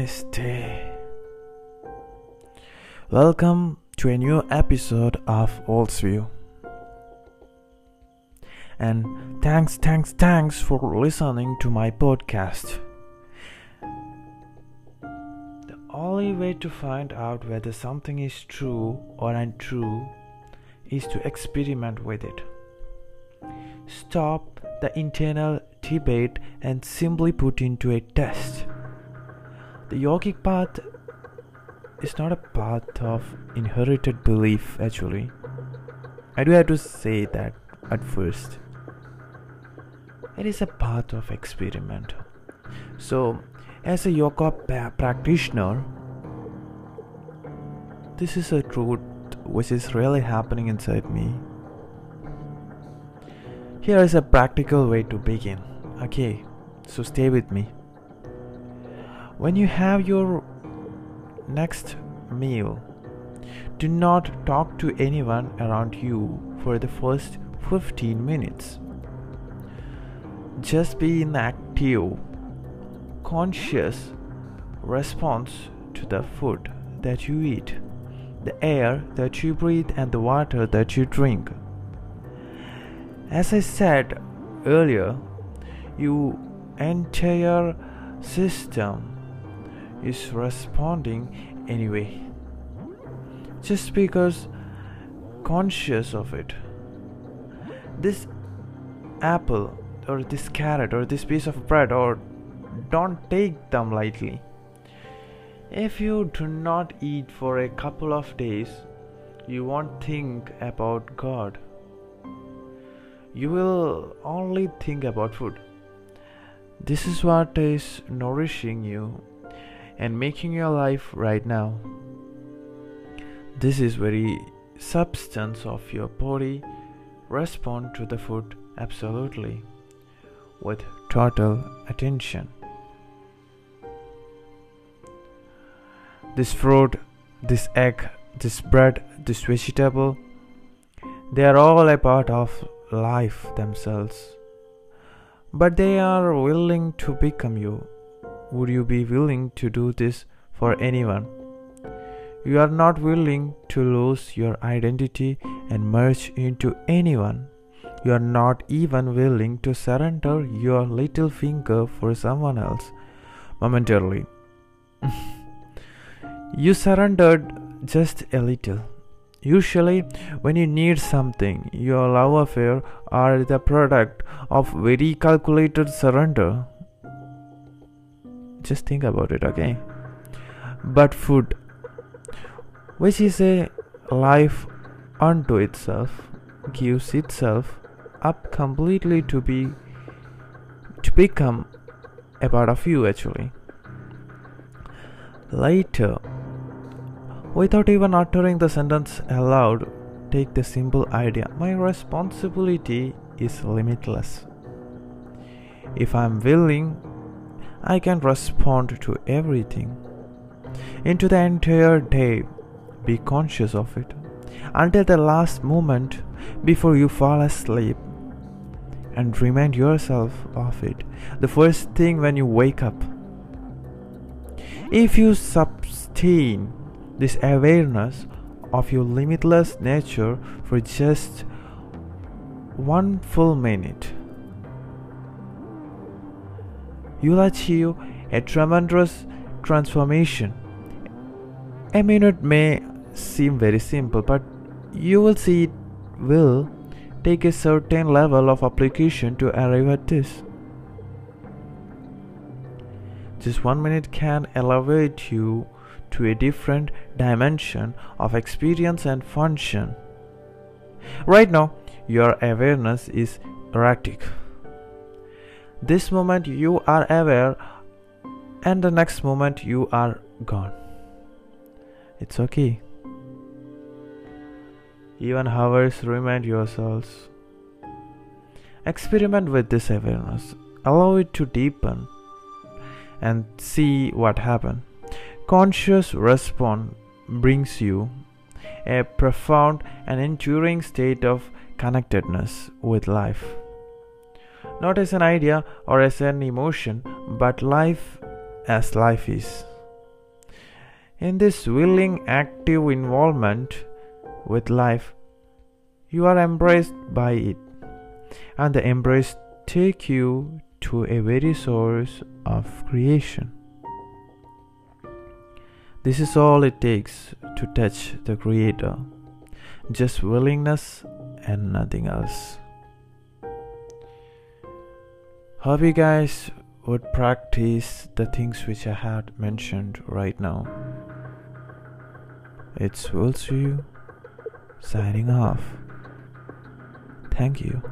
Namaste. Welcome to a new episode of Old's View. And thanks, thanks, thanks for listening to my podcast. The only way to find out whether something is true or untrue is to experiment with it. Stop the internal debate and simply put into a test. The yogic path is not a path of inherited belief, actually. I do have to say that at first. It is a path of experiment. So, as a yoga practitioner, this is a truth which is really happening inside me. Here is a practical way to begin. Okay, so stay with me. When you have your next meal, do not talk to anyone around you for the first 15 minutes. Just be in active, conscious response to the food that you eat, the air that you breathe, and the water that you drink. As I said earlier, your entire system is responding anyway. Just because conscious of it. This apple or this carrot or this piece of bread or don't take them lightly. If you do not eat for a couple of days, you won't think about God. You will only think about food. This is what is nourishing you and making your life right now. This is very substance of your body respond to the food absolutely with total attention. This fruit, this egg, this bread, this vegetable, they are all a part of life themselves. But they are willing to become you. Would you be willing to do this for anyone? You are not willing to lose your identity and merge into anyone. You are not even willing to surrender your little finger for someone else momentarily. you surrendered just a little. Usually, when you need something, your love affair are the product of very calculated surrender. Just think about it, okay? But food, which is a life unto itself, gives itself up completely to be to become a part of you actually. Later, without even uttering the sentence aloud, take the simple idea my responsibility is limitless. If I'm willing, I can respond to everything. Into the entire day, be conscious of it. Until the last moment before you fall asleep, and remind yourself of it the first thing when you wake up. If you sustain this awareness of your limitless nature for just one full minute, you'll achieve a tremendous transformation. A minute may seem very simple, but you will see it will take a certain level of application to arrive at this. Just one minute can elevate you to a different dimension of experience and function. Right now, your awareness is erratic. This moment you are aware, and the next moment you are gone. It's okay. Even hours remind yourselves. Experiment with this awareness. Allow it to deepen and see what happens. Conscious response brings you a profound and enduring state of connectedness with life. Not as an idea or as an emotion, but life as life is. In this willing, active involvement with life, you are embraced by it, and the embrace take you to a very source of creation. This is all it takes to touch the Creator just willingness and nothing else. Hope you guys would practice the things which I had mentioned right now. It's Will you signing off. Thank you.